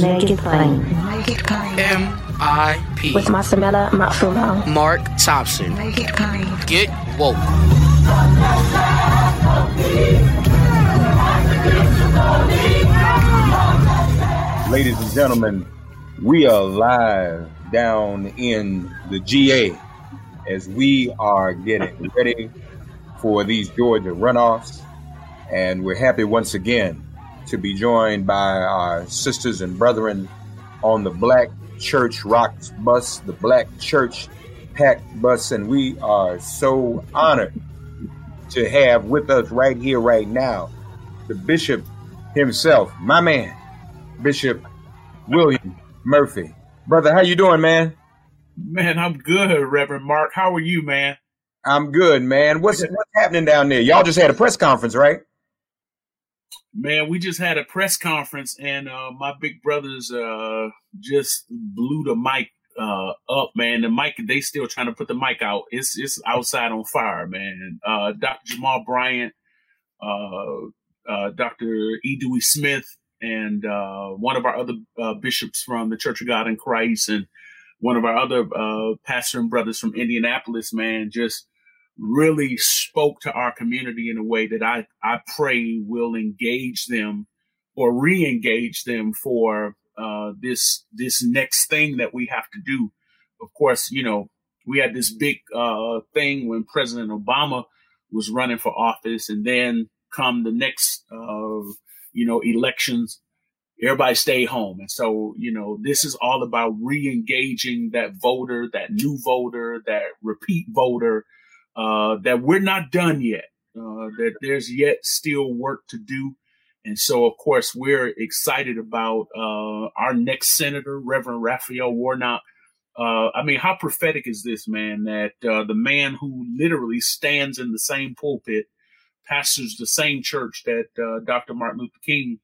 Make it plain. Make it plain. M.I.P. With Masamela Matfumo. Mark Thompson. Make it plain. Get woke. Ladies and gentlemen, we are live down in the GA as we are getting ready for these Georgia runoffs. And we're happy once again to be joined by our sisters and brethren on the Black Church Rocks bus, the Black Church PAC bus. And we are so honored to have with us right here, right now, the bishop himself, my man, Bishop William Murphy. Brother, how you doing, man? Man, I'm good, Reverend Mark. How are you, man? I'm good, man. What's what's happening down there? Y'all just had a press conference, right? Man, we just had a press conference and uh, my big brothers uh, just blew the mic uh, up, man. The mic, they still trying to put the mic out. It's it's outside on fire, man. Uh, Dr. Jamal Bryant, uh, uh, Dr. E. Dewey Smith, and one of our other bishops from the Church of God in Christ, and one of our other pastor and brothers from Indianapolis, man, just really spoke to our community in a way that I, I pray will engage them or re-engage them for uh, this this next thing that we have to do. Of course, you know we had this big uh, thing when President Obama was running for office, and then come the next uh, you know elections, everybody stay home, and so you know this is all about re-engaging that voter, that new voter, that repeat voter uh, that we're not done yet, uh, that there's yet still work to do. And so, of course, we're excited about uh, our next senator, Reverend Raphael Warnock. Uh, I mean, how prophetic is this, man? That uh, the man who literally stands in the same pulpit, pastors the same church that uh, Dr. Martin Luther King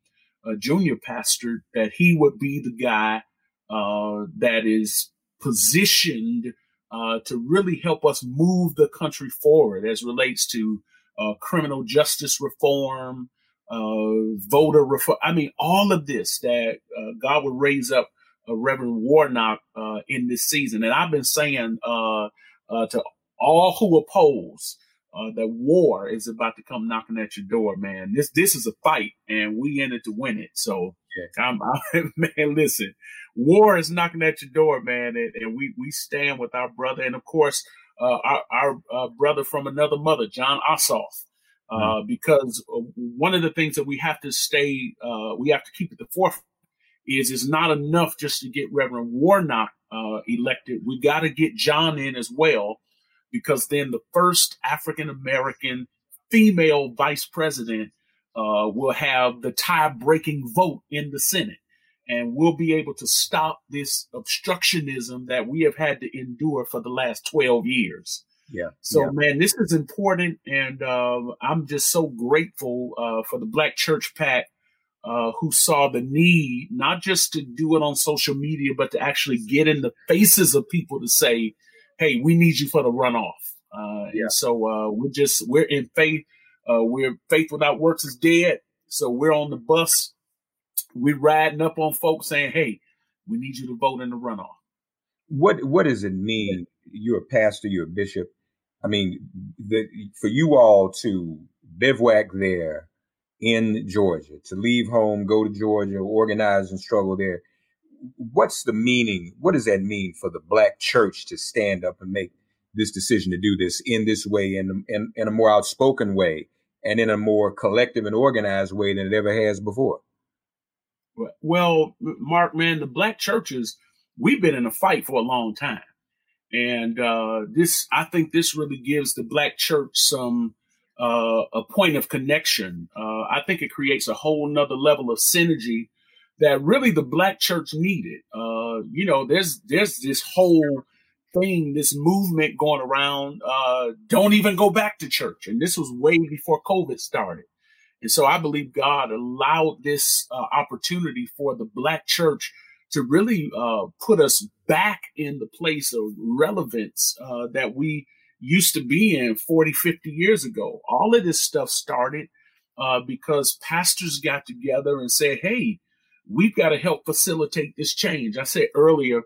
Jr. pastored, that he would be the guy that is positioned uh, to really help us move the country forward as relates to uh, criminal justice reform, uh, voter reform. I mean, all of this that uh, God would raise up Reverend Warnock uh, in this season. And I've been saying uh, to all who oppose that war is about to come knocking at your door, man. This this is a fight, and we in it to win it. So, yeah. I'm, I'm, man, listen, war is knocking at your door, man, and, and we we stand with our brother, and of course, uh, our, our uh, brother from another mother, John Ossoff, uh, mm-hmm. because one of the things that we have to stay, uh, we have to keep at the forefront is it's not enough just to get Reverend Warnock uh, elected. We got to get John in as well, because then the first African American female vice president uh, will have the tie breaking vote in the Senate and we'll be able to stop this obstructionism that we have had to endure for the last 12 years. Yeah. So, yeah. man, this is important, and uh, I'm just so grateful uh, for the Black Church PAC uh, who saw the need not just to do it on social media, but to actually get in the faces of people to say, "Hey, we need you for the runoff." Uh, Yeah. And so uh, we're just we're in faith. Uh, we're faith without works is dead. So we're on the bus. We're riding up on folks saying, "Hey, we need you to vote in the runoff." what what does it mean? You're a pastor, you're a bishop. I mean, the, for you all to bivouac there in Georgia, to leave home, go to Georgia, organize and struggle there. What's the meaning? What does that mean for the black church to stand up and make this decision to do this in this way, in, in, in a more outspoken way, and in a more collective and organized way than it ever has before? Well, Mark, man, the black churches, we've been in a fight for a long time. And uh, this, I think this really gives the black church some, uh, a point of connection. Uh, I think it creates a whole nother level of synergy that really the black church needed. Uh, you know, there's, there's this whole thing, this movement going around, uh, don't even go back to church. And this was way before COVID started. And so I believe God allowed this uh, opportunity for the black church to really uh, put us back in the place of relevance uh, that we used to be in 40, 50 years ago. All of this stuff started uh, because pastors got together and said, hey, we've got to help facilitate this change. I said earlier,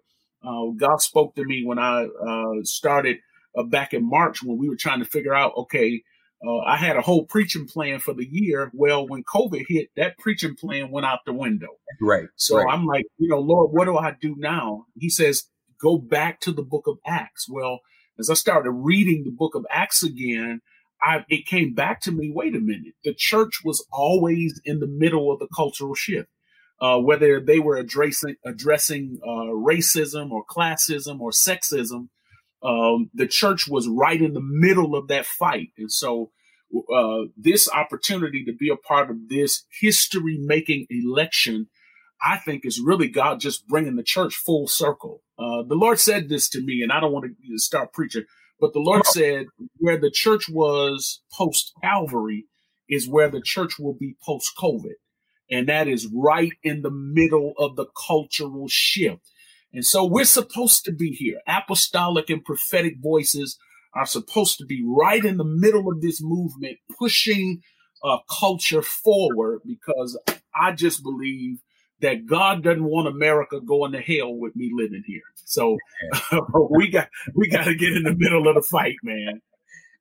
uh, God spoke to me when I uh, started uh, back in March when we were trying to figure out, okay, uh, I had a whole preaching plan for the year. Well, when COVID hit, that preaching plan went out the window. Right. So right. I'm like, you know, Lord, what do I do now? He says, go back to the book of Acts. Well, as I started reading the book of Acts again, I, it came back to me, wait a minute, the church was always in the middle of the cultural shift. Uh, whether they were addressing addressing uh, racism or classism or sexism, um, the church was right in the middle of that fight. And so, uh, this opportunity to be a part of this history making election, I think is really God just bringing the church full circle. Uh, the Lord said this to me, and I don't want to start preaching, but the Lord said, where the church was post Calvary is where the church will be post COVID. And that is right in the middle of the cultural shift. And so we're supposed to be here. Apostolic and prophetic voices are supposed to be right in the middle of this movement, pushing uh, culture forward because I just believe that God doesn't want America going to hell with me living here. So we got we got to get in the middle of the fight, man.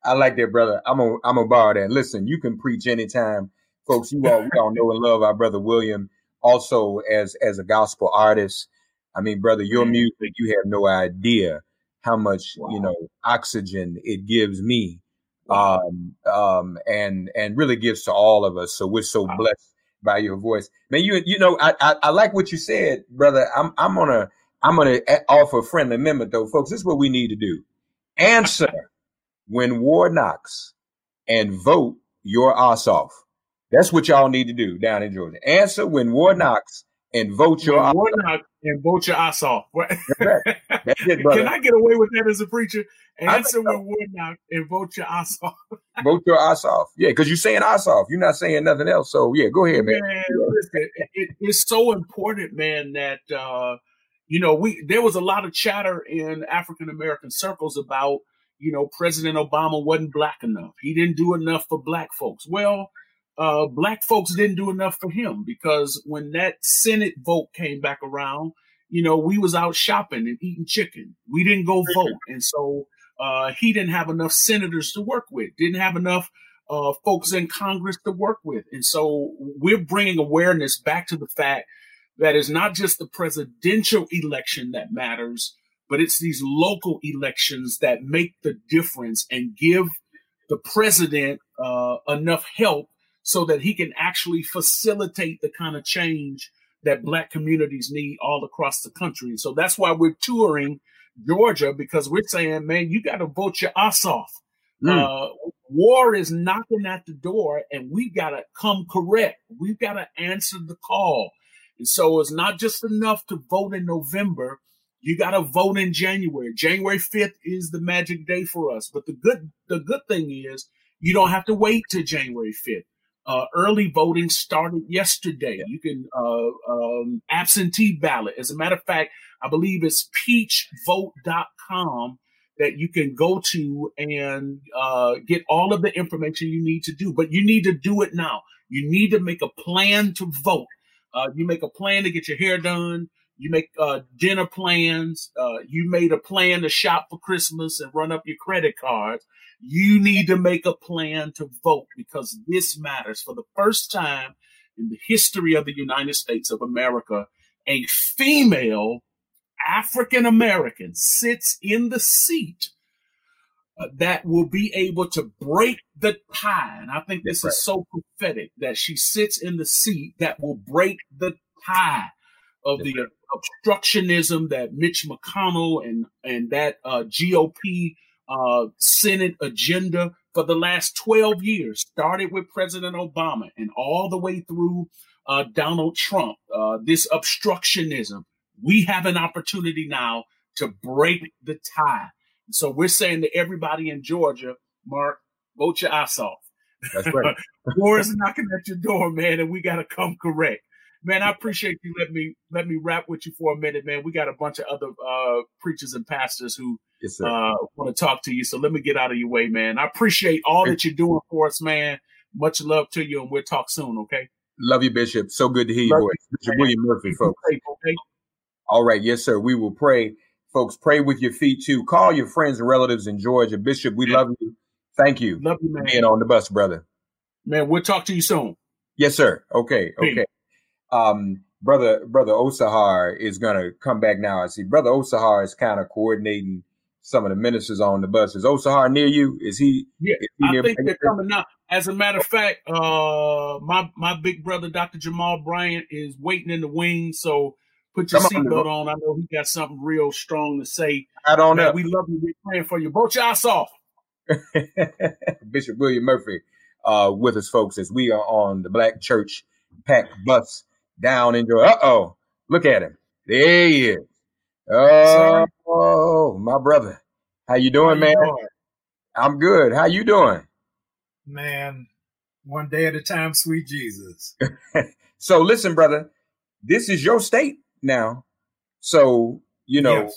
I like that, brother. I'm a I'm a borrow that. Listen, you can preach anytime, folks. You all we all know and love our brother William, also as as a gospel artist. I mean, brother, your music, you have no idea how much, wow. you know, oxygen it gives me. Wow. Um, um, and, and really gives to all of us. So we're so wow. blessed by your voice. Man, you, you know, I, I, I, like what you said, brother. I'm, I'm gonna, I'm gonna offer a friendly amendment though, folks. This is what we need to do. Answer when war knocks and vote your ass off. That's what y'all need to do down in Georgia. Answer when war knocks and vote your ass off. And vote your ass off. That's it, Can I get away with that as a preacher? Answer when war knocks and vote your ass off. vote your ass off. Yeah, because you're saying ass off. You're not saying nothing else. So yeah, go ahead, man. man listen, it, it's so important, man, that uh, you know, we there was a lot of chatter in African American circles about, you know, President Obama wasn't black enough. He didn't do enough for black folks. Well, uh, black folks didn't do enough for him because when that Senate vote came back around, you know, we was out shopping and eating chicken. We didn't go vote. And so, uh, he didn't have enough senators to work with, didn't have enough, uh, folks in Congress to work with. And so we're bringing awareness back to the fact that it's not just the presidential election that matters, but it's these local elections that make the difference and give the president, uh, enough help so that he can actually facilitate the kind of change that black communities need all across the country. So that's why we're touring Georgia because we're saying, man, you got to vote your ass off. Mm. Uh, war is knocking at the door and we've got to come correct. We've got to answer the call. And so it's not just enough to vote in November. You got to vote in January. January 5th is the magic day for us. But the good the good thing is you don't have to wait till January 5th. Uh, early voting started yesterday. You can uh, um, absentee ballot. As a matter of fact, I believe it's peachvote.com that you can go to and uh, get all of the information you need to do. But you need to do it now. You need to make a plan to vote. Uh, you make a plan to get your hair done. You make uh, dinner plans. Uh, you made a plan to shop for Christmas and run up your credit cards. You need to make a plan to vote because this matters. For the first time in the history of the United States of America, a female African American sits in the seat uh, that will be able to break the tie. And I think this is so prophetic that she sits in the seat that will break the tie of the obstructionism that Mitch McConnell and and that uh, GOP uh, Senate agenda for the last 12 years started with President Obama and all the way through uh, Donald Trump. Uh, this obstructionism, we have an opportunity now to break the tie. So we're saying to everybody in Georgia, Mark, vote your ass off. That's right. War is knocking at your door, man, and we got to come correct man, I appreciate you let me let me rap with you for a minute, man. We got a bunch of other uh, preachers and pastors who yes, uh, want to talk to you. So let me get out of your way, man. I appreciate all that you're doing for us, man. Much love to you, and we'll talk soon. Okay. Love you, Bishop. So good to hear your voice, Bishop William Murphy, folks. okay. All right, yes, sir. We will pray, folks. Pray with your feet too. Call your friends and relatives in Georgia, Bishop. We love you. Thank you. Love you, man. Being on the bus, brother. Man, we'll talk to you soon. Yes, sir. Okay. Okay um, brother brother Osahar is gonna come back now. I see brother Osahar is kind of coordinating some of the ministers on the bus. Is Osahar near you? Is he? Yeah, is he I think they're coming now. As a matter of fact, uh, my my big brother Dr. Jamal Bryant is waiting in the wings. So put your seatbelt on. I know he got something real strong to say. I don't know. We love you. We're praying for you. Both your ass off. Bishop William Murphy uh, with us, folks, as we are on the Black Church PAC bus down in Uh oh, look at him. There he is. Oh, oh, my brother. How you doing, How you man? Doing? I'm good. How you doing? Man, one day at a time, sweet Jesus. so listen, brother, this is your state now. So, you know, yes.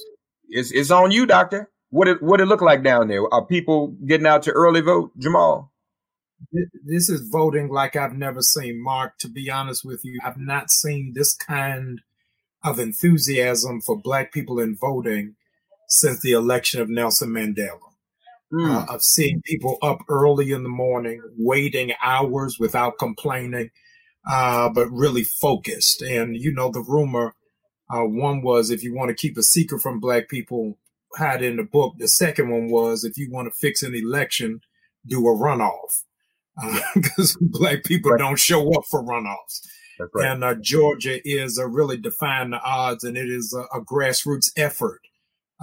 it's it's on you, doctor. What it what it look like down there? Are people getting out to early vote, Jamal? this is voting like I've never seen. Mark, to be honest with you, I've not seen this kind of enthusiasm for Black people in voting since the election of Nelson Mandela. Mm. Uh, I've seen people up early in the morning, waiting hours without complaining, uh, but really focused. And, you know, the rumor uh, one was if you want to keep a secret from Black people, hide in the book. The second one was if you want to fix an election, do a runoff because uh, black people don't show up for runoffs. Right. And uh, Georgia is uh, really defying the odds, and it is a, a grassroots effort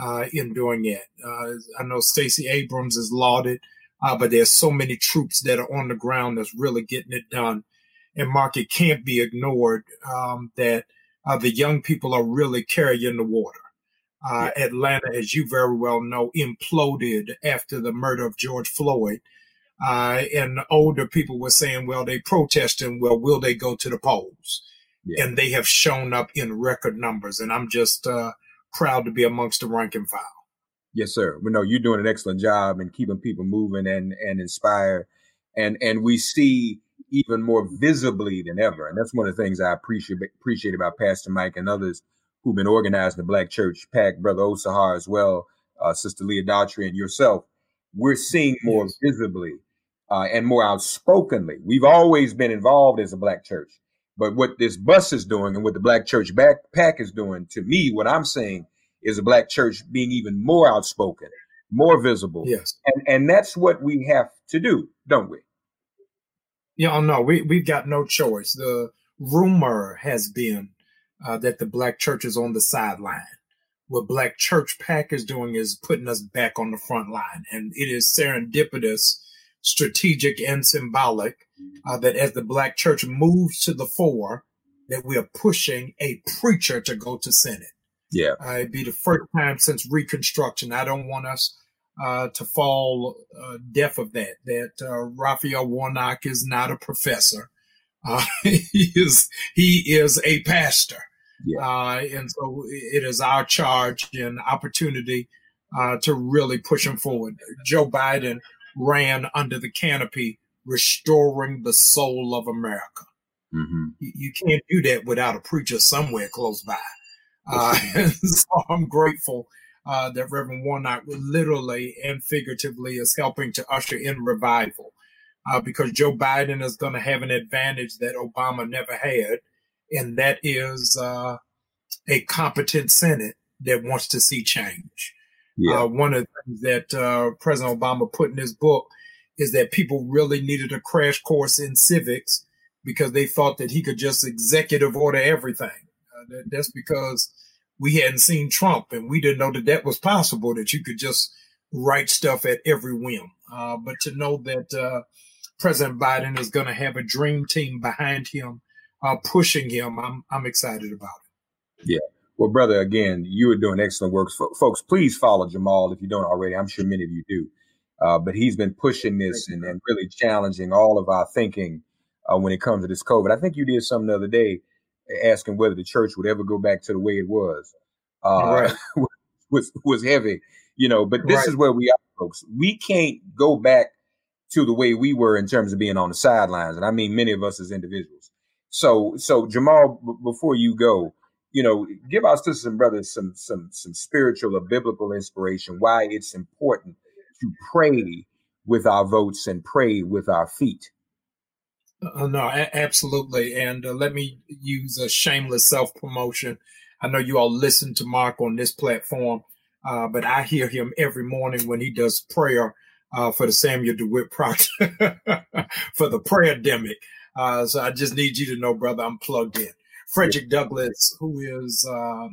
uh, in doing it. Uh, I know Stacey Abrams is lauded, uh, but there's so many troops that are on the ground that's really getting it done. And Mark, it can't be ignored um, that the young people are really carrying the water. Yeah. Atlanta, as you very well know, imploded after the murder of George Floyd. Uh, and older people were saying, well, they protesting. Well, will they go to the polls? Yeah. And they have shown up in record numbers. And I'm just uh, proud to be amongst the rank and file. Yes, sir. We know you're doing an excellent job in keeping people moving and, and inspired. And, and we see even more visibly than ever. And that's one of the things I appreciate, appreciate about Pastor Mike and others who've been organizing the Black Church PAC, Brother Osahar as well, uh, Sister Leah Daughtry, and yourself we're seeing more yes. visibly uh, and more outspokenly. We've always been involved as a black church, but what this bus is doing and what the black church backpack is doing, to me, what I'm saying is a black church being even more outspoken, more visible. Yes, and and that's what we have to do, don't we? Yeah, oh, no, we we've got no choice. The rumor has been uh, that the black church is on the sideline what Black Church PAC is doing is putting us back on the front line. And it is serendipitous, strategic, and symbolic uh, that as the Black Church moves to the fore, that we are pushing a preacher to go to Senate. Yeah. Uh, it'd be the first time since Reconstruction. I don't want us uh, to fall uh, deaf of that, that uh, Raphael Warnock is not a professor. Uh, he is he is a pastor. Yeah. Uh, and so it is our charge and opportunity uh, to really push him forward. Joe Biden ran under the canopy, restoring the soul of America. Mm-hmm. You, you can't do that without a preacher somewhere close by. Uh, so I'm grateful uh, that Reverend Warnock literally and figuratively is helping to usher in revival uh, because Joe Biden is going to have an advantage that Obama never had, and that is uh, a competent Senate that wants to see change. Yeah. Uh, one of the things that uh, President Obama put in his book is that people really needed a crash course in civics because they thought that he could just executive order everything. Uh, that, that's because we hadn't seen Trump and we didn't know that that was possible, that you could just write stuff at every whim. Uh, but to know that uh, President Biden is going to have a dream team behind him, uh, pushing him, I'm, I'm excited about it. Yeah. Well, brother, again, you are doing excellent work. F- folks, please follow Jamal if you don't already. I'm sure many of you do. Uh, but he's been pushing this and, and, really challenging all of our thinking uh, when it comes to this COVID. I think you did something the other day asking whether the church would ever go back to the way it was. Uh, right. was was heavy, you know. But this right. is where we are, folks. We can't go back to the way we were in terms of being on the sidelines, and I mean many of us as individuals. So, so Jamal, b- before you go, you know, give our sisters and brothers some some some spiritual or biblical inspiration. Why it's important to pray with our votes and pray with our feet. Uh, no, a- absolutely. And uh, let me use a shameless self promotion. I know you all listen to Mark on this platform, uh, but I hear him every morning when he does prayer uh, for the Samuel DeWitt Project for the prayer demic. Uh, so I just need you to know, brother, I'm plugged in. Frederick Douglass, who is uh,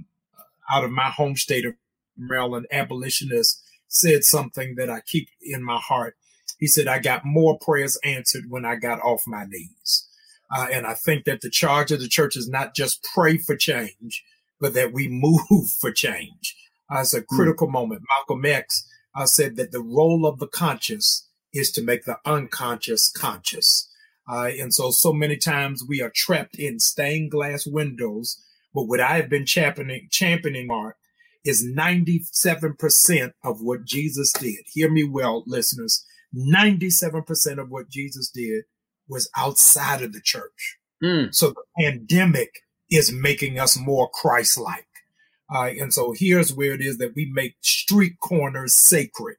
out of my home state of Maryland, abolitionist, said something that I keep in my heart. He said, I got more prayers answered when I got off my knees. Uh, and I think that the charge of the church is not just pray for change, but that we move for change. Uh, it's a critical mm. moment. Malcolm X uh, said that the role of the conscious is to make the unconscious conscious. Uh, and so, so many times we are trapped in stained glass windows. But what I have been championing, championing, Mark, is 97% of what Jesus did. Hear me well, listeners. 97% of what Jesus did was outside of the church. Mm. So the pandemic is making us more Christ-like. Uh, and so here's where it is that we make street corners sacred.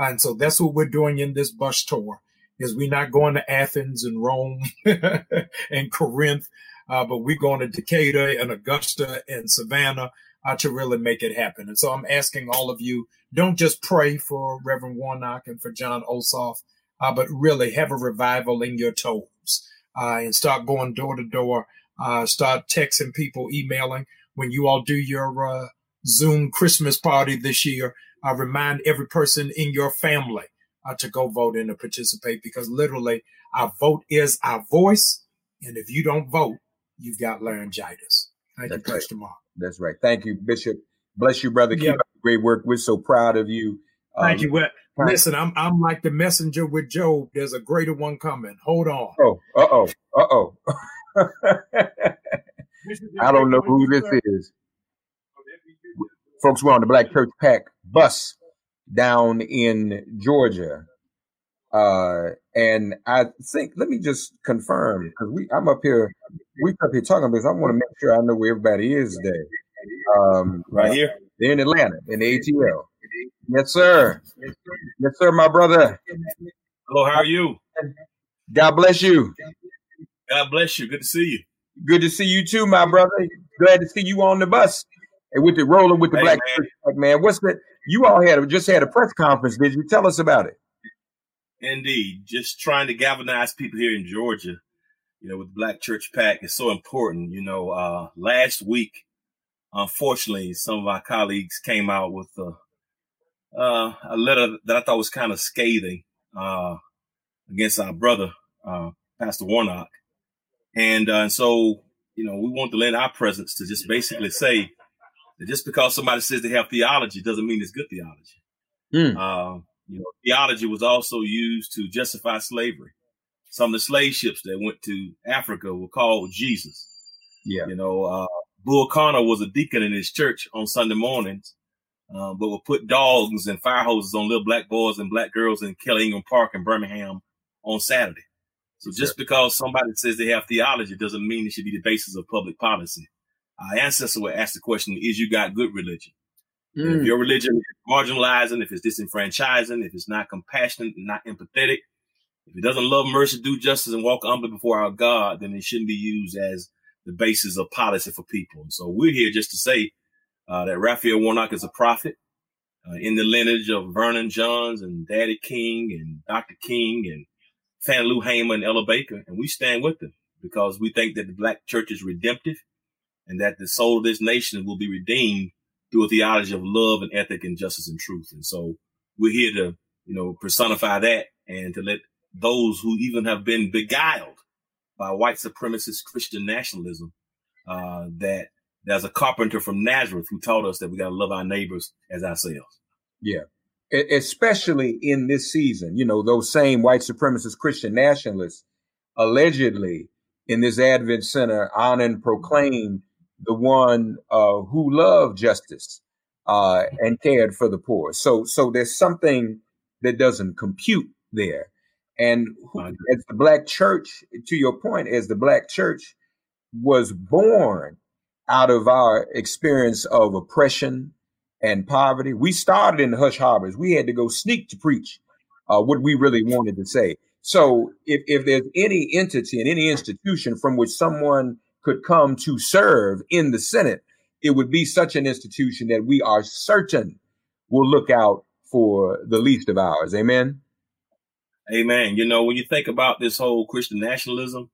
Uh, and so that's what we're doing in this bus tour is we're not going to Athens and Rome and Corinth, uh, but we're going to Decatur and Augusta and Savannah uh, to really make it happen. And so I'm asking all of you, don't just pray for Reverend Warnock and for John Ossoff, uh, but really have a revival in your toes uh, and start going door to door, uh, start texting people, emailing. When you all do your uh, Zoom Christmas party this year, remind every person in your family to go vote and to participate because literally our vote is our voice. And if you don't vote, you've got laryngitis. Thank That's you, right. Mark. That's right. Thank you, Bishop. Bless you, brother. Keep up the great work. We're so proud of you. Thank Um, you. Well, listen, I'm I'm like the messenger with Job. There's a greater one coming. Hold on. Oh, uh oh, uh oh. I don't know who this is. Folks, we're on the Black Church PAC bus down in Georgia. Uh, and I think, let me just confirm, because we, I'm up here, we up here talking because I want to make sure I know where everybody is today. Um, Right here. They're in Atlanta, in the ATL. Yes, sir. Yes, sir, my brother. Hello, how are you? God bless you. God bless you. Good to see you. Good to see you too, my brother. Glad to see you on the bus and with the rolling with the Hey, black man. Man. What's that? You all had just had a press conference, did you? Tell us about it. Indeed. Just trying to galvanize people here in Georgia, you know, with Black Church PAC is so important. You know, uh, last week, unfortunately, some of our colleagues came out with a, uh, a letter that I thought was kind of scathing, uh, against our brother, uh, Pastor Warnock. And, uh, and so, you know, we want to lend our presence to just basically say that just because somebody says they have theology doesn't mean it's good theology. Mm. Uh, you know, theology was also used to justify slavery. Some of the slave ships that went to Africa were called Jesus. Yeah. You know, uh, Bull Connor was a deacon in his church on Sunday mornings, uh, but would put dogs and fire hoses on little black boys and black girls in Kelly Ingram Park in Birmingham on Saturday. So just because somebody says they have theology doesn't mean it should be the basis of public policy. Our ancestor would ask the question, is you got good religion? Mm. If your religion is marginalizing, if it's disenfranchising, if it's not compassionate, not empathetic, if it doesn't love mercy, do justice, and walk humbly before our God, then it shouldn't be used as the basis of policy for people. And so we're here just to say uh, that Raphael Warnock is a prophet uh, in the lineage of Vernon Johns and Daddy King and Dr. King and Fannie Lou Hamer and Ella Baker. And we stand with them because we think that the black church is redemptive and that the soul of this nation will be redeemed through a theology of love and ethic and justice and truth. And so we're here to, you know, personify that and to let those who even have been beguiled by white supremacist Christian nationalism, uh, that there's a carpenter from Nazareth who taught us that we got to love our neighbors as ourselves. Yeah. Especially in this season, you know, those same white supremacist Christian nationalists allegedly in this Advent Center honor and proclaim the one uh, who loved justice uh, and cared for the poor. So, so there's something that doesn't compute there. And who, as the black church, to your point, as the black church was born out of our experience of oppression and poverty, we started in the hush harbors. We had to go sneak to preach uh, what we really wanted to say. So, if, if there's any entity and any institution from which someone could come to serve in the Senate, it would be such an institution that we are certain will look out for the least of ours. Amen. Amen. You know, when you think about this whole Christian nationalism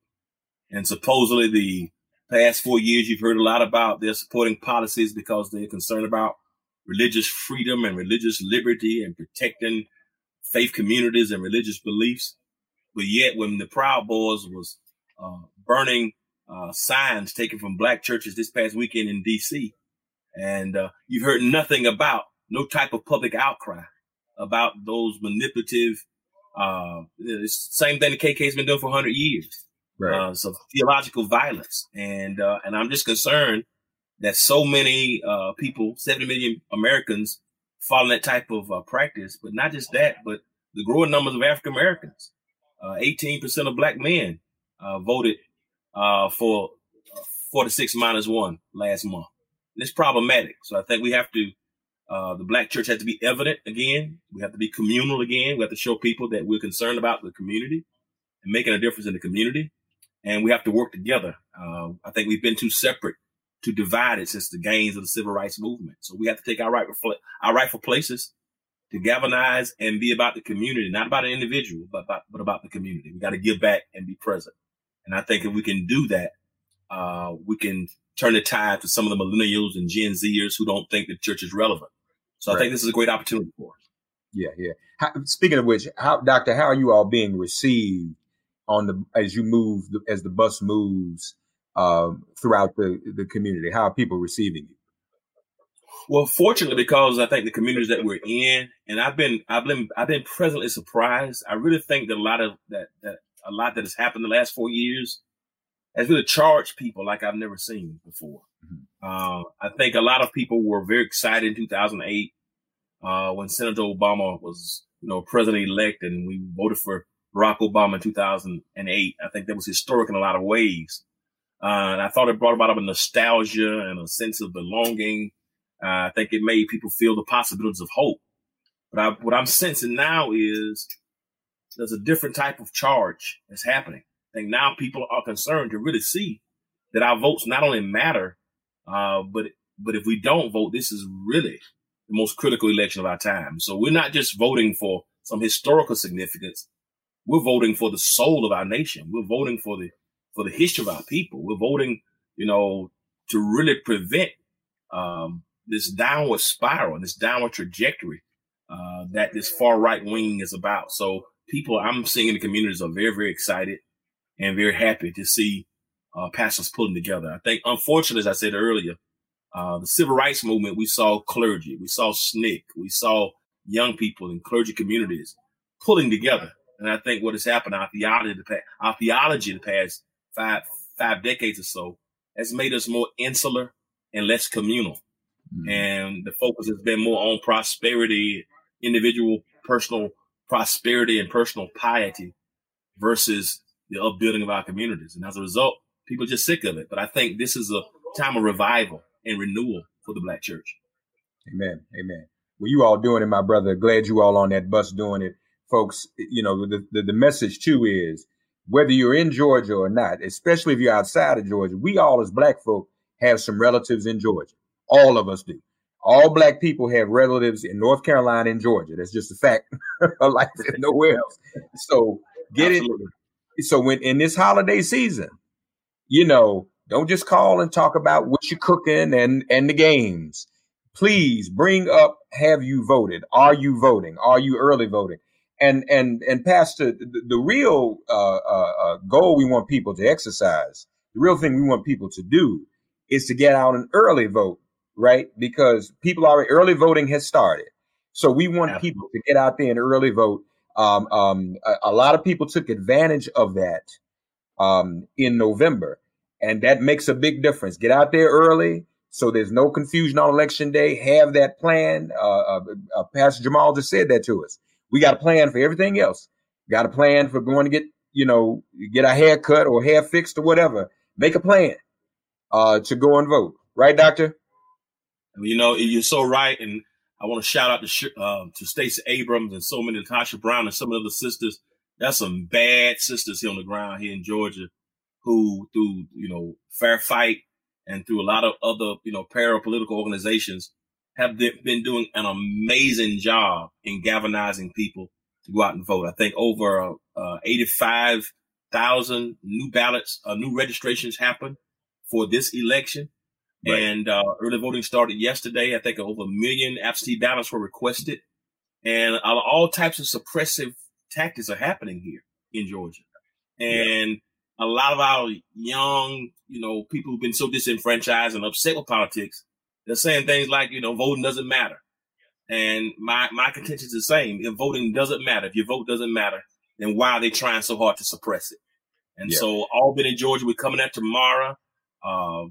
and supposedly the past four years, you've heard a lot about their supporting policies because they're concerned about religious freedom and religious liberty and protecting faith communities and religious beliefs. But yet, when the Proud Boys was uh, burning uh, signs taken from black churches this past weekend in D.C. And uh, you've heard nothing about no type of public outcry about those manipulative. Uh, same thing the KK's been doing for 100 years. Right. Uh, so theological violence, and uh, and I'm just concerned that so many uh, people, 70 million Americans, follow that type of uh, practice. But not just that, but the growing numbers of African Americans. 18% uh, of black men uh, voted uh, for four to six minus one last month. And it's problematic. So I think we have to, uh, the black church has to be evident again. We have to be communal again. We have to show people that we're concerned about the community and making a difference in the community. And we have to work together. Uh, I think we've been too separate, too divided since the gains of the civil rights movement. So we have to take our right, our rightful places to galvanize and be about the community, not about an individual, but about, but about the community. We got to give back and be present. And I think if we can do that, uh, we can turn the tide to some of the millennials and Gen Zers who don't think the church is relevant. So right. I think this is a great opportunity for us. Yeah, yeah. How, speaking of which, how, Doctor, how are you all being received on the as you move as the bus moves um, throughout the the community? How are people receiving you? Well, fortunately, because I think the communities that we're in, and I've been, I've been, I've been pleasantly surprised. I really think that a lot of that that a lot that has happened the last four years has really charged people like I've never seen before. Mm-hmm. Uh, I think a lot of people were very excited in 2008 uh, when Senator Obama was, you know, president elect, and we voted for Barack Obama in 2008. I think that was historic in a lot of ways. Uh, and I thought it brought about a nostalgia and a sense of belonging. Uh, I think it made people feel the possibilities of hope. But I, what I'm sensing now is there's a different type of charge that's happening. I think now people are concerned to really see that our votes not only matter, uh, but but if we don't vote, this is really the most critical election of our time. So we're not just voting for some historical significance. We're voting for the soul of our nation. We're voting for the for the history of our people. We're voting, you know, to really prevent um, this downward spiral, this downward trajectory uh, that this far right wing is about. So people I'm seeing in the communities are very, very excited and very happy to see uh, pastors pulling together. I think, unfortunately, as I said earlier, uh, the civil rights movement, we saw clergy, we saw SNCC, we saw young people in clergy communities pulling together. And I think what has happened, our theology, the past, our theology the past five five decades or so, has made us more insular and less communal. Mm-hmm. And the focus has been more on prosperity, individual personal prosperity and personal piety versus the upbuilding of our communities. And as a result, people are just sick of it. But I think this is a time of revival and renewal for the black church. Amen. Amen. Well, you all doing it, my brother. Glad you all on that bus doing it. Folks, you know, the, the, the message too is whether you're in Georgia or not, especially if you're outside of Georgia, we all as black folk have some relatives in Georgia. All of us do. All black people have relatives in North Carolina and Georgia. That's just a fact. like nowhere else. So get Absolutely. it. So when in this holiday season, you know, don't just call and talk about what you're cooking and and the games. Please bring up have you voted? Are you voting? Are you early voting? And and and Pastor, the, the real uh, uh, uh, goal we want people to exercise, the real thing we want people to do, is to get out an early vote, right? Because people already early voting has started, so we want Absolutely. people to get out there and early vote. Um, um, a, a, lot of people took advantage of that um, in November and that makes a big difference. Get out there early so there's no confusion on election day. Have that plan. Uh, uh, uh, Pastor Jamal just said that to us. We got a plan for everything else. Got a plan for going to get, you know, get a haircut or hair fixed or whatever. Make a plan uh, to go and vote. Right, Doctor? You know, you're so right. And I want to shout out to uh, to Stacey Abrams and so many, LaTosha Brown and some of the sisters. That's some bad sisters here on the ground here in Georgia who through, you know, Fair Fight and through a lot of other, you know, parapolitical organizations have been doing an amazing job in galvanizing people to go out and vote. I think over uh, 85,000 new ballots, uh, new registrations happened for this election. Right. And uh, early voting started yesterday. I think over a million absentee ballots were requested. And all types of suppressive tactics are happening here in Georgia. And a lot of our young, you know, people who've been so disenfranchised and upset with politics, they're saying things like, you know, voting doesn't matter. And my, my contention is the same. If voting doesn't matter, if your vote doesn't matter, then why are they trying so hard to suppress it? And yeah. so Albany, Georgia, we're coming at tomorrow, uh,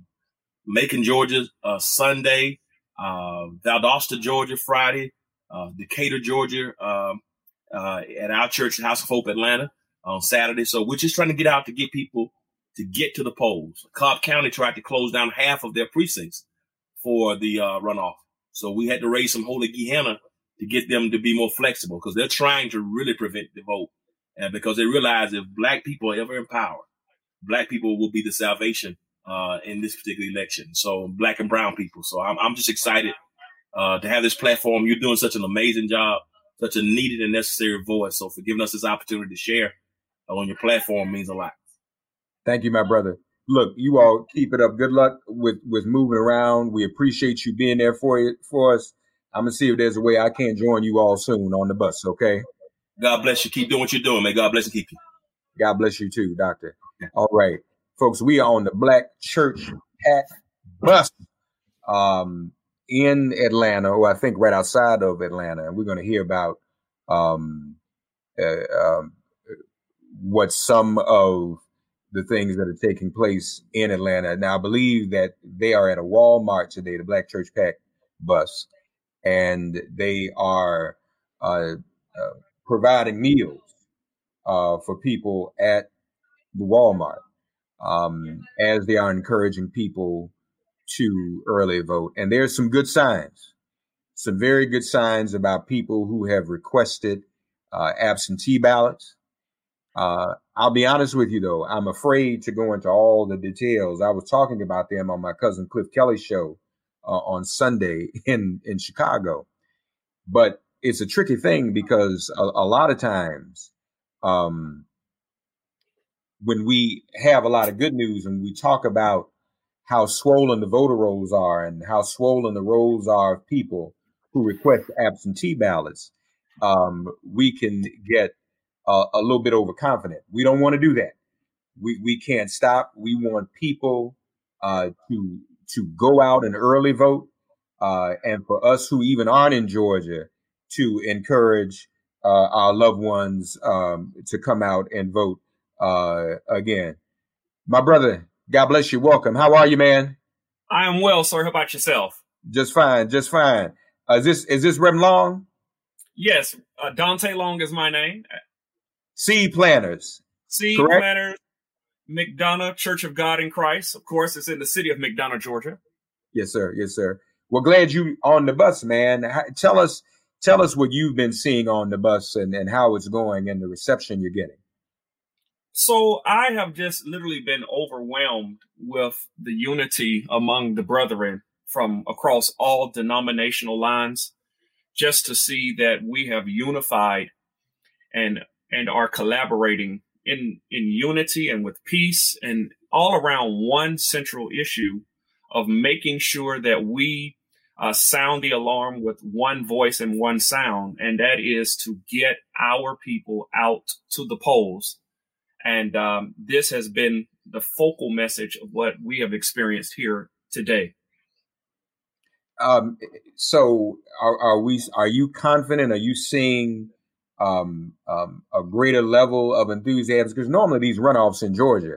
Macon, Georgia, uh, Sunday, uh, Valdosta, Georgia, Friday, uh, Decatur, Georgia, um, uh, at our church, House of Hope, Atlanta on Saturday. So we're just trying to get out to get people to get to the polls. Cobb County tried to close down half of their precincts for the uh, runoff. So we had to raise some holy Gehenna to get them to be more flexible because they're trying to really prevent the vote. And because they realize if black people are ever in power, black people will be the salvation uh, in this particular election. So black and brown people. So I'm, I'm just excited uh, to have this platform. You're doing such an amazing job, such a needed and necessary voice. So for giving us this opportunity to share on your platform means a lot. Thank you, my brother. Look, you all keep it up. Good luck with with moving around. We appreciate you being there for it for us. I'm gonna see if there's a way I can join you all soon on the bus. Okay. God bless you. Keep doing what you're doing. May God bless and keep you. God bless you too, Doctor. All right, folks. We are on the Black Church PAC bus um, in Atlanta, or I think right outside of Atlanta, and we're going to hear about um, uh, um, what some of the things that are taking place in Atlanta. Now, I believe that they are at a Walmart today, the Black Church PAC bus, and they are uh, uh, providing meals uh, for people at the Walmart um, as they are encouraging people to early vote. And there's some good signs, some very good signs about people who have requested uh, absentee ballots. Uh, I'll be honest with you though, I'm afraid to go into all the details. I was talking about them on my cousin Cliff Kelley show uh, on Sunday in in Chicago, but it's a tricky thing because a, a lot of times, um, when we have a lot of good news and we talk about how swollen the voter rolls are and how swollen the rolls are of people who request absentee ballots, um, we can get uh, a little bit overconfident. We don't want to do that. We we can't stop. We want people uh, to to go out and early vote, uh, and for us who even aren't in Georgia to encourage uh, our loved ones um, to come out and vote uh, again. My brother, God bless you. Welcome. How are you, man? I am well, sir. How about yourself? Just fine, just fine. Uh, is this is this Rem Long? Yes, uh, Dante Long is my name. Seed Planters. Seed correct? Planters, McDonough Church of God in Christ. Of course, it's in the city of McDonough, Georgia. Yes, sir. Yes, sir. Well, glad you on the bus, man. Tell us, tell us what you've been seeing on the bus and, and how it's going and the reception you're getting. So I have just literally been overwhelmed with the unity among the brethren from across all denominational lines, just to see that we have unified and and are collaborating in in unity and with peace and all around one central issue of making sure that we uh, sound the alarm with one voice and one sound, and that is to get our people out to the polls. And um, this has been the focal message of what we have experienced here today. Um, so, are, are we? Are you confident? Are you seeing um, um, a greater level of enthusiasm? Because normally these runoffs in Georgia,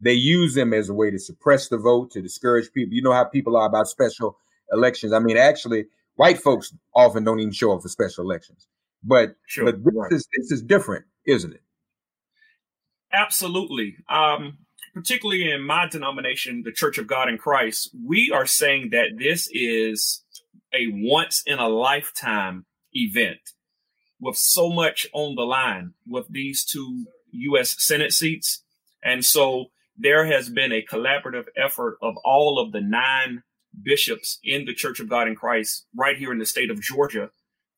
they use them as a way to suppress the vote, to discourage people. You know how people are about special elections. I mean, actually, white folks often don't even show up for special elections. But sure, but this right. is this is different, isn't it? Absolutely. Um, particularly in my denomination, the Church of God in Christ, we are saying that this is a once in a lifetime event with so much on the line with these two U.S. Senate seats. And so there has been a collaborative effort of all of the nine bishops in the Church of God in Christ right here in the state of Georgia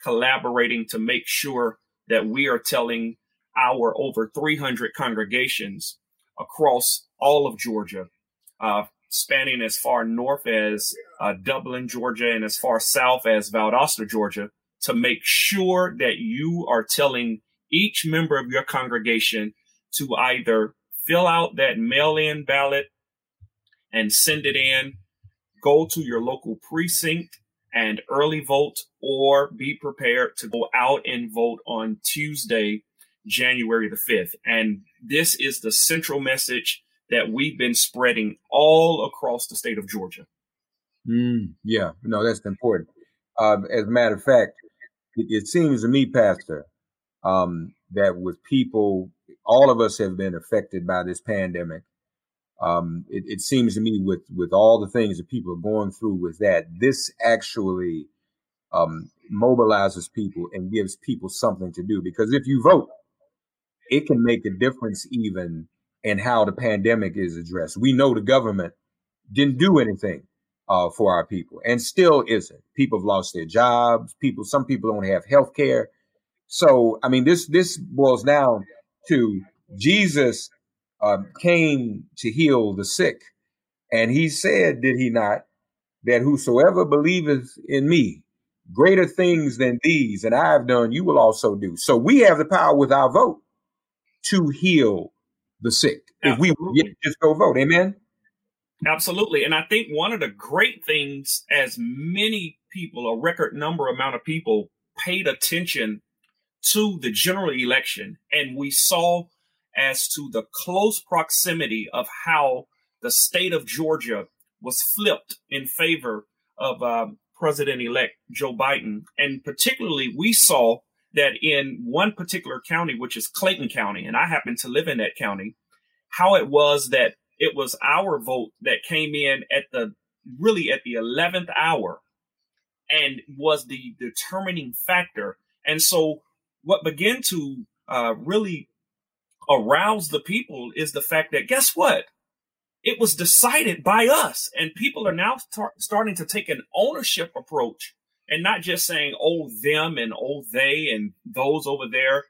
collaborating to make sure that we are telling our over 300 congregations across all of Georgia, uh, spanning as far north as uh, Dublin, Georgia, and as far south as Valdosta, Georgia, to make sure that you are telling each member of your congregation to either fill out that mail in ballot and send it in, go to your local precinct and early vote, or be prepared to go out and vote on Tuesday, January the 5th. And this is the central message that we've been spreading all across the state of Georgia. Mm, yeah, no, that's important. Uh, as a matter of fact, it, it seems to me, Pastor, um, that with people, all of us have been affected by this pandemic. Um, it, it, seems to me with with all the things that people are going through with that, this actually um, mobilizes people and gives people something to do. Because if you vote, it can make a difference even in how the pandemic is addressed. We know the government didn't do anything uh, for our people and still isn't. People have lost their jobs. People, some people don't have health care. So, I mean, this, this boils down to Jesus uh, came to heal the sick. And he said, did he not, that whosoever believeth in me, greater things than these and I have done, you will also do. So we have the power with our vote to heal the sick. Absolutely. If we just go vote, amen. Absolutely. And I think one of the great things, as many people, a record number amount of people, paid attention to the general election, and we saw as to the close proximity of how the state of Georgia was flipped in favor of um, President elect Joe Biden. And particularly, we saw that in one particular county, which is Clayton County, and I happen to live in that county, how it was that it was our vote that came in at the really at the 11th hour and was the determining factor. And so, what began to uh, really arouse the people is the fact that guess what? It was decided by us, and people are now starting to take an ownership approach and not just saying, oh, them and oh, they and those over there,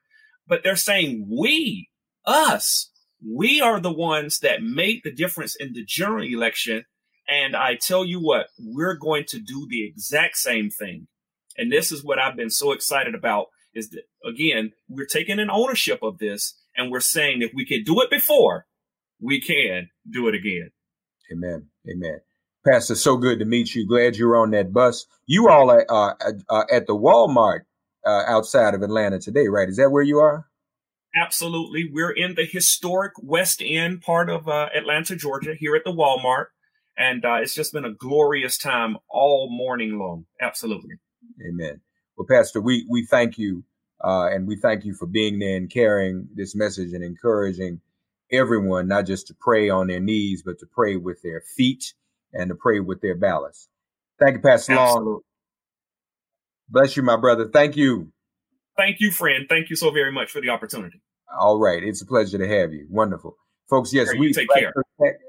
but they're saying we, us, we are the ones that made the difference in the general election. And I tell you what, we're going to do the exact same thing. And this is what I've been so excited about is that again, we're taking an ownership of this and we're saying if we could do it before, we can do it again. Amen. Amen. Pastor, so good to meet you. Glad you're on that bus. You all are uh, uh, at the Walmart uh, outside of Atlanta today, right? Is that where you are? Absolutely. We're in the historic West End part of uh, Atlanta, Georgia, here at the Walmart. And uh, it's just been a glorious time all morning long. Absolutely. Amen. Well, Pastor, we, we thank you. Uh, and we thank you for being there and carrying this message and encouraging everyone, not just to pray on their knees, but to pray with their feet and to pray with their balance. Thank you, Pastor Absolutely. Long. Bless you, my brother. Thank you. Thank you, friend. Thank you so very much for the opportunity. All right. It's a pleasure to have you. Wonderful. Folks, yes, right, we take care.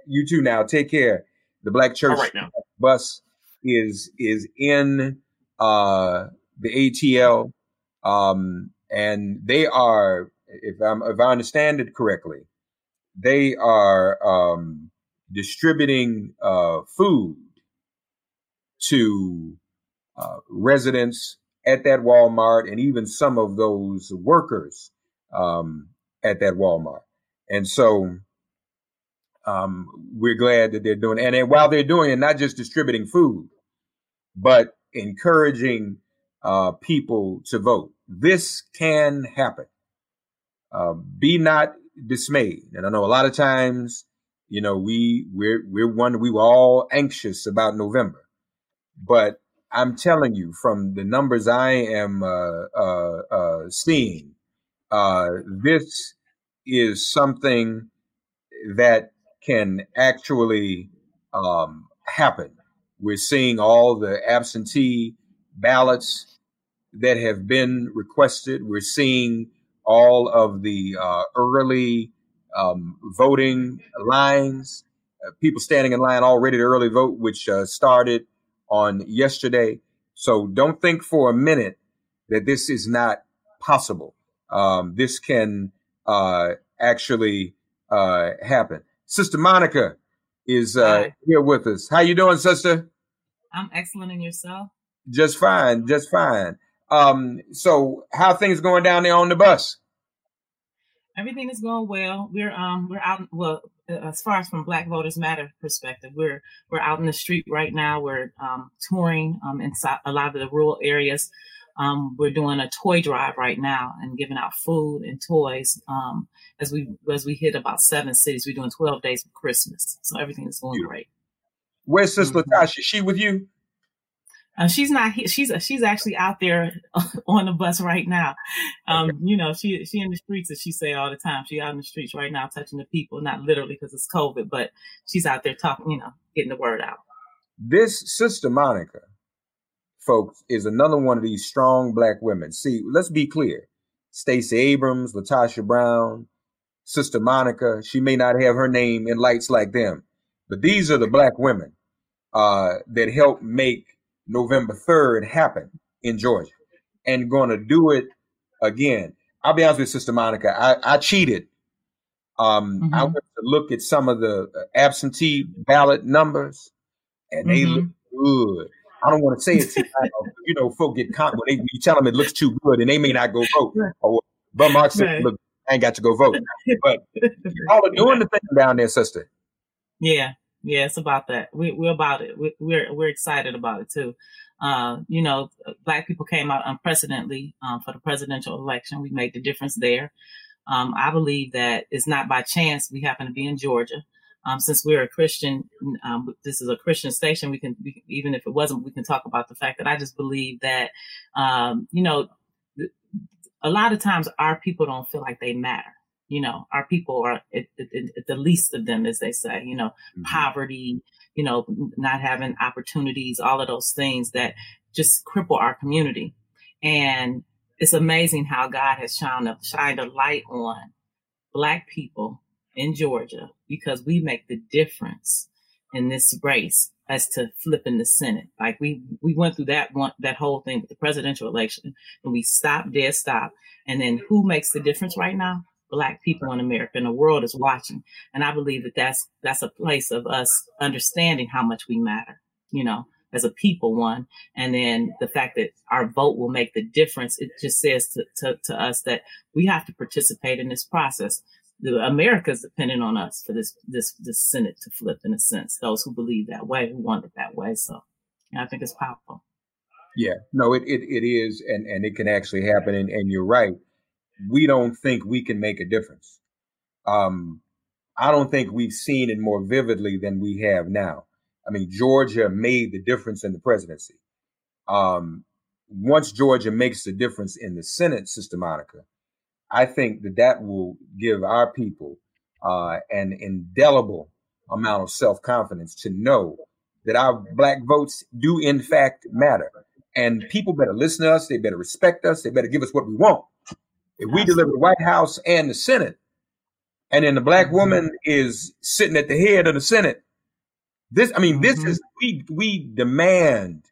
you too now. Take care. The Black Church right now. bus is is in uh the ATL. Um and they are if I'm if I understand it correctly, they are um distributing uh food to uh, residents at that Walmart and even some of those workers um, at that Walmart. And so um, we're glad that they're doing it. And while they're doing it, not just distributing food, but encouraging uh, people to vote. This can happen. Uh, be not dismayed. And I know a lot of times, you know, we we're we're one we were all anxious about November, but I'm telling you, from the numbers I am uh, uh, uh, seeing, uh, this is something that can actually um, happen. We're seeing all the absentee ballots that have been requested. We're seeing all of the uh, early um, voting lines, uh, people standing in line already to early vote, which started on yesterday. So don't think for a minute that this is not possible. Um, this can uh, actually uh, happen. Sister Monica is uh, here with us. How you doing, sister? I'm excellent in yourself. Just fine, just fine. Um, so how things going down there on the bus? Everything is going well. We're um we're out well uh, as far as from Black Voters Matter perspective, we're we're out in the street right now. We're um, touring um, inside a lot of the rural areas. Um, we're doing a toy drive right now and giving out food and toys um, as we as we hit about seven cities. We're doing twelve days of Christmas, so everything is going great. Where's Sister mm-hmm. LaTosha? Is she with you? Uh, she's not here. She's she's actually out there on the bus right now. Um, okay. You know, she she in the streets as she say all the time. She out in the streets right now, touching the people, not literally because it's COVID, but she's out there talking. You know, getting the word out. This sister Monica, folks, is another one of these strong black women. See, let's be clear: Stacey Abrams, LaTosha Brown, Sister Monica. She may not have her name in lights like them, but these are the black women uh, that help make November 3rd happen in Georgia and going to do it again. I'll be honest with Sister Monica. I, I cheated. Um, mm-hmm. I went to look at some of the uh, absentee ballot numbers, and they mm-hmm. look good. I don't want to say it. Too you know, folk get caught when, they, you tell them it looks too good, and they may not go vote. Or, but Mark said, right. "Look, I ain't got to go vote." But y'all are doing the thing down there, sister. Yeah, yeah, it's about that. We, we're about it. We, we're we're excited about it too. Uh, you know, black people came out unprecedentedly um, for the presidential election. We made the difference there. Um, I believe that it's not by chance we happen to be in Georgia. Um, since we're a Christian, um, this is a Christian station. We can, we, even if it wasn't, we can talk about the fact that I just believe that, um, you know, a lot of times our people don't feel like they matter you know, our people are at, at, at, the least of them, as they say, you know, mm-hmm. poverty, you know, not having opportunities, all of those things that just cripple our community. And it's amazing how God has shined a, shined a light on black people in Georgia because we make the difference in this race as to flipping the Senate. Like we we went through that one that whole thing with the presidential election and we stopped, dead stop. And then who makes the difference right now? Black people in America and the world is watching. And I believe that that's, that's a place of us understanding how much we matter, you know, as a people, one. And then the fact that our vote will make the difference. It just says to, to, to us that we have to participate in this process. the America's depending on us for this this this Senate to flip in a sense. Those who believe that way, who want it that way. So I think it's powerful. Yeah, no, it, it, it is, and, and it can actually happen. And, and you're right. We don't think we can make a difference. Um, I don't think we've seen it more vividly than we have now. I mean, Georgia made the difference in the presidency. Um, once Georgia makes the difference in the Senate, Sister Monica, I think that that will give our people uh, an indelible amount of self confidence to know that our black votes do in fact matter. And people better listen to us. They better respect us. They better give us what we want. If we deliver the White House and the Senate, and then the black mm-hmm. woman is sitting at the head of the Senate, this, I mean, this mm-hmm. is we we demand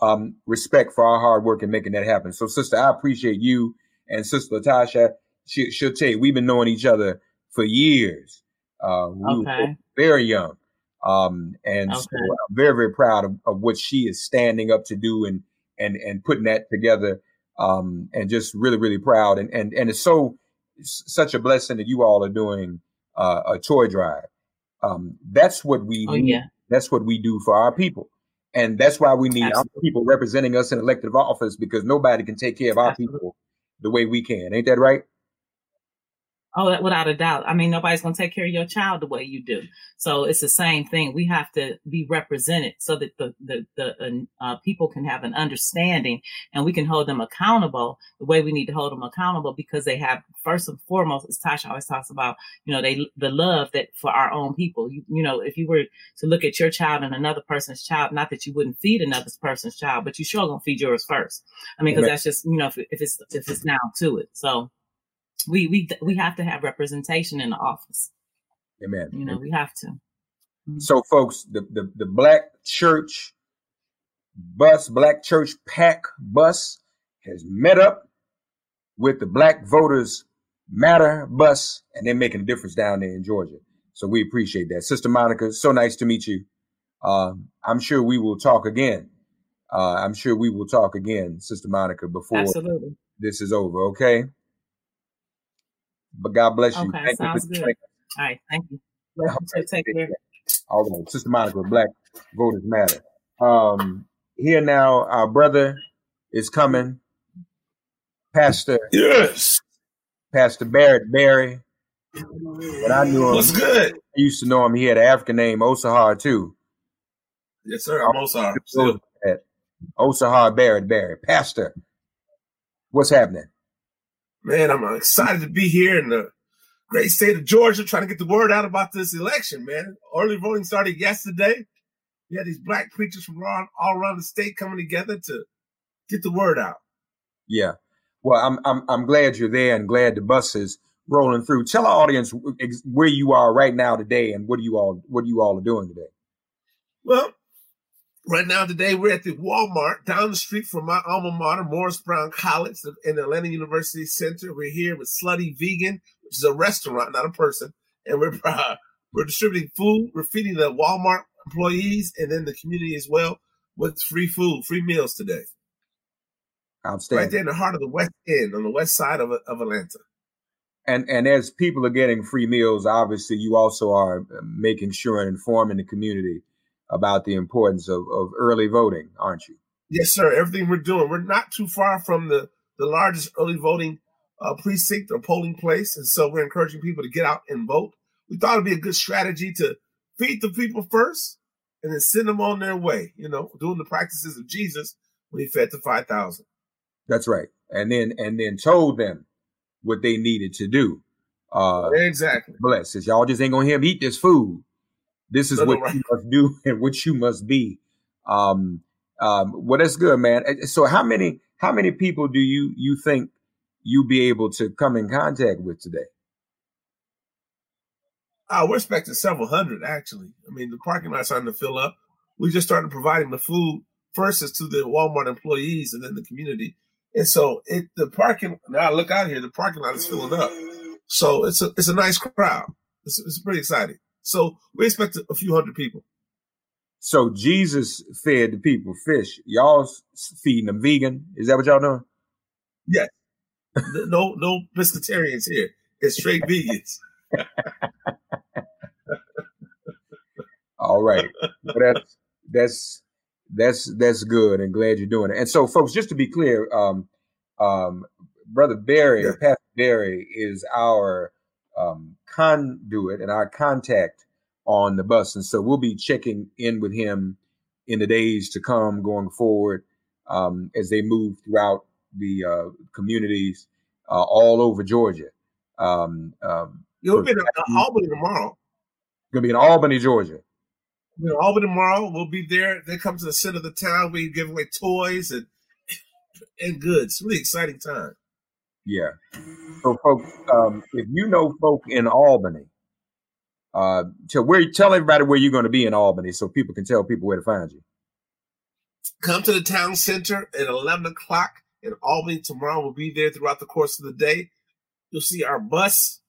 um, respect for our hard work in making that happen. So, sister, I appreciate you and sister LaTosha. She, she'll tell you we've been knowing each other for years. Uh, we okay. very young. Um, and okay. so I'm very, very proud of, of, what she is standing up to do and and and putting that together. Um, and just really, really proud. And and and it's so it's such a blessing that you all are doing uh, a toy drive. Um, that's what we oh, yeah. that's what we do for our people. And that's why we need Absolutely. our people representing us in elective office because nobody can take care of our Absolutely. people the way we can. Ain't that right? Oh, without a doubt. I mean, nobody's going to take care of your child the way you do. So it's the same thing. We have to be represented so that the the, the uh, people can have an understanding and we can hold them accountable the way we need to hold them accountable because they have first and foremost, as Tasha always talks about, you know, they the love that for our own people. You, you know, if you were to look at your child and another person's child, not that you wouldn't feed another person's child, but you sure gonna feed yours first. I mean, because that's just you know if, if it's if it's now to it. So we we we have to have representation in the office. Amen. You know, Amen. we have to. Mm-hmm. So, folks, the, the the Black Church bus, Black Church PAC bus, has met up with the Black Voters Matter bus, and they're making a difference down there in Georgia. So we appreciate that, Sister Monica. So nice to meet you. Uh, I'm sure we will talk again. Uh, I'm sure we will talk again, Sister Monica, before Absolutely. this is over. Okay. But God bless you. Okay, thank sounds you good. All right, thank you. take care. All right, Sister Monica, Black Voters Matter. Um, here now, our brother is coming. Pastor. Yes. Pastor Barrett Barry. But I knew him. What's good? I used to know him. He had an African name, Osahar, too. Yes, sir. I'm Osahar. Osahar Barrett Barry. Pastor, what's happening? Man, I'm excited to be here in the great state of Georgia trying to get the word out about this election, man. Early voting started yesterday. We had these black preachers from all, around the state coming together to get the word out. Yeah. Well, I'm I'm I'm glad you're there and glad the bus is rolling through. Tell our audience where you are right now today and what you all what you all are doing today. Well, Right now, today, we're at the Walmart down the street from my alma mater, Morris Brown College in the Atlanta University Center. We're here with Slutty Vegan, which is a restaurant, not a person. And we're uh, we're distributing food. We're feeding the Walmart employees and then the community as well with free food, free meals today. Outstanding. Right there in the heart of the West End, on the west side of, of Atlanta. And and as people are getting free meals, obviously you also are making sure and informing the community about the importance of, of early voting, aren't you? Yes, sir. Everything we're doing, we're not too far from the, the largest early voting uh, precinct or polling place. And so we're encouraging people to get out and vote. We thought it'd be a good strategy to feed the people first and then send them on their way, you know, doing the practices of Jesus when he fed the 5,000. That's right. And then, and then told them what they needed to do. Uh, exactly. Bless. Y'all just ain't gonna hear him eat this food. This is what right. you must do and what you must be. Um, um, well, that's good, man. So, how many how many people do you you think you'll be able to come in contact with today? Uh, we're expecting several hundred, actually. I mean, the parking lot's starting to fill up. We just started providing the food first is to the Walmart employees and then the community. And so it the parking now I look out here, the parking lot is filling up. So it's a it's a nice crowd. It's, it's pretty exciting. So we expect a few hundred people. So Jesus fed the people fish. Y'all feeding them vegan. Is that what y'all doing? Yes. no, no pescatarians here. It's straight vegans. All right. Well, that's that's that's that's good and glad you're doing it. And so, folks, just to be clear, um, um, Brother Barry, Yeah. Pastor Barry, is our um, conduit and our contact on the bus, and so we'll be checking in with him in the days to come, going forward, um, as they move throughout the uh, communities uh, all over Georgia. Um, um, You'll be in uh, Albany tomorrow. Gonna be in Albany, Georgia. Know, Albany tomorrow. We'll be there. They come to the center of the town. We give away toys and and goods. Really exciting time. Yeah. So, folks, um, if you know folk in Albany, uh, so where tell everybody where you're going to be in Albany, so people can tell people where to find you. Come to the town center at 11 o'clock in Albany tomorrow. We'll be there throughout the course of the day. You'll see our bus.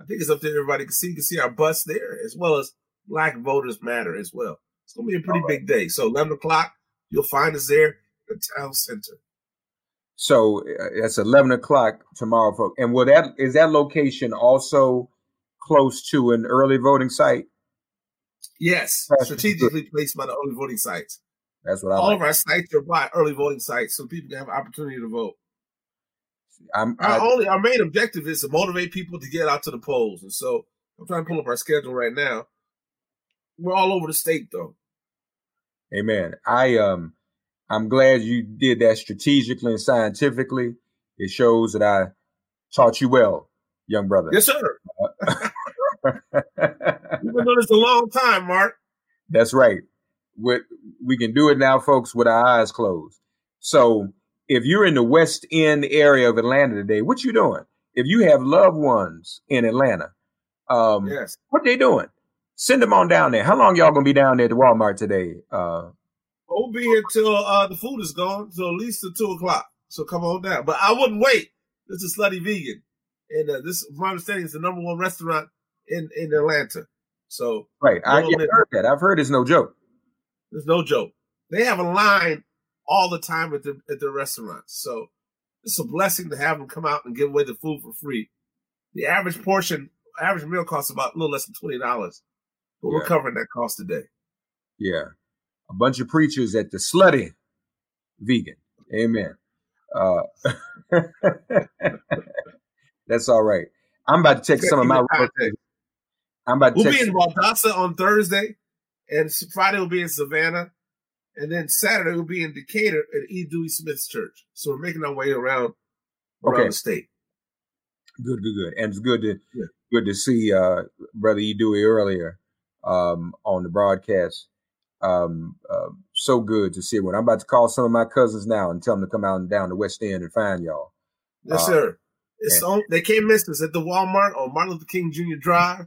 I think it's up there. Everybody can see. You can see our bus there, as well as Black Voters Matter as well. It's going to be a pretty big day. So 11 o'clock, you'll find us there at the town center. So it's 11 o'clock tomorrow, folks. And will that is that location also close to an early voting site? Yes, That's strategically placed by the early voting sites. That's what I All like. of our sites are by early voting sites, so people can have an opportunity to vote. I'm, Our I, only our main objective is to motivate people to get out to the polls, and so I'm trying to pull up our schedule right now. We're all over the state, though. Amen. I um I'm glad you did that strategically and scientifically. It shows that I taught you well, young brother. Yes, sir. You've been doing this a long time, Mark. That's right. With we can do it now, folks, with our eyes closed. So if you're in the West End area of Atlanta today, what you doing? If you have loved ones in Atlanta, um, Yes. what they doing? Send them on down there. How long y'all gonna be down there at the Walmart today? Uh, We'll be here till uh, the food is gone, so at least till two o'clock. So come on down. But I wouldn't wait. This is Slutty Vegan, and uh, this, from my understanding, is the number one restaurant in in Atlanta. So right. I yeah, heard that. I've heard it's no joke. There's no joke. They have a line all the time at the at the restaurants. So it's a blessing to have them come out and give away the food for free. The average portion, average meal costs about a little less than twenty dollars, but we're covering that cost today. Yeah. A bunch of preachers at the slutty vegan. Amen. Uh, that's all right. I'm about to take some of my relatives. I'm about to We'll take be in Valdosta on Thursday, and Friday we'll be in Savannah, and then Saturday we'll be in Decatur at E. Dewey Smith's church. So we're making our way around around Okay. the state. good, good, good. And it's good to Yeah. good to see uh brother E. Dewey earlier um on the broadcast. Um uh, so good to see everyone. I'm about to call some of my cousins now and tell them to come out and down the West End and find y'all. Yes, Uh, sir. It's on, they can't miss us at the Walmart on Martin Luther King Jr. Drive,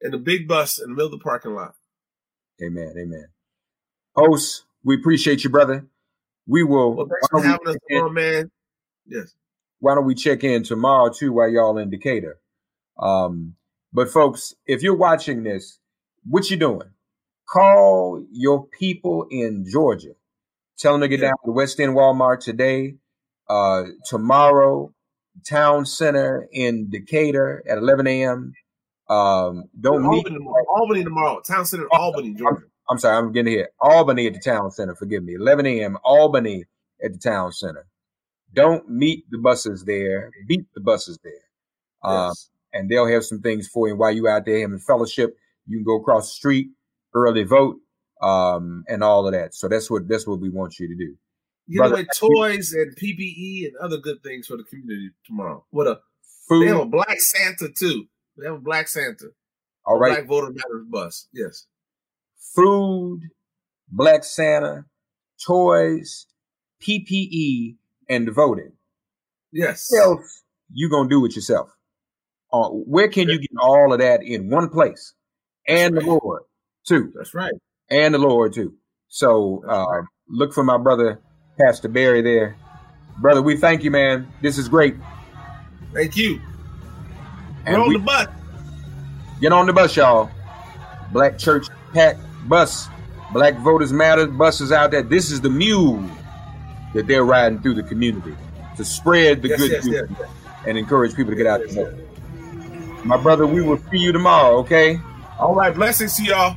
and the big bus in the middle of the parking lot. Amen. Amen. Host, we appreciate you, brother. We will. Well, thanks for having us on, man. Yes. why don't we check in tomorrow too while y'all in Decatur? Um, but folks, if you're watching this, what you doing? Call your people in Georgia. Tell them to get Yeah. down to the West End Walmart today, uh, tomorrow, Town Center in Decatur at 11 a.m. Um, don't meet. Albany tomorrow. Albany tomorrow. Town Center, Albany, Georgia. I'm sorry, I'm getting here. Albany at the town center. Forgive me. 11 a.m. Albany at the town center. Don't meet the buses there. Beat the buses there. Um, Yes. and they'll have some things for you while you out there having fellowship. You can go across the street, early vote, um, and all of that. So that's what that's what we want you to do. Give Brother, away toys and PPE and other good things for the community tomorrow. What a Food. they have a black Santa too. They have a black Santa. all right. Black voter matters bus. Yes. Food, Black Santa, toys, PPE, and voting. Yes. Else you gonna do it yourself? Uh, where can you get all of that in one place? And the Lord too. That's right. And the Lord too. So uh, look for my brother Pastor Barry there. Brother, we thank you, man. This is great. Thank you. And We're on we- the bus. Get on the bus, y'all. Black Church PAC bus. Black Voters Matter buses out there. This is the mule that they're riding through the community to spread the Yes, good yes, news yes. and encourage people to get out there. My brother, we will see you tomorrow, okay? All right, blessings to y'all.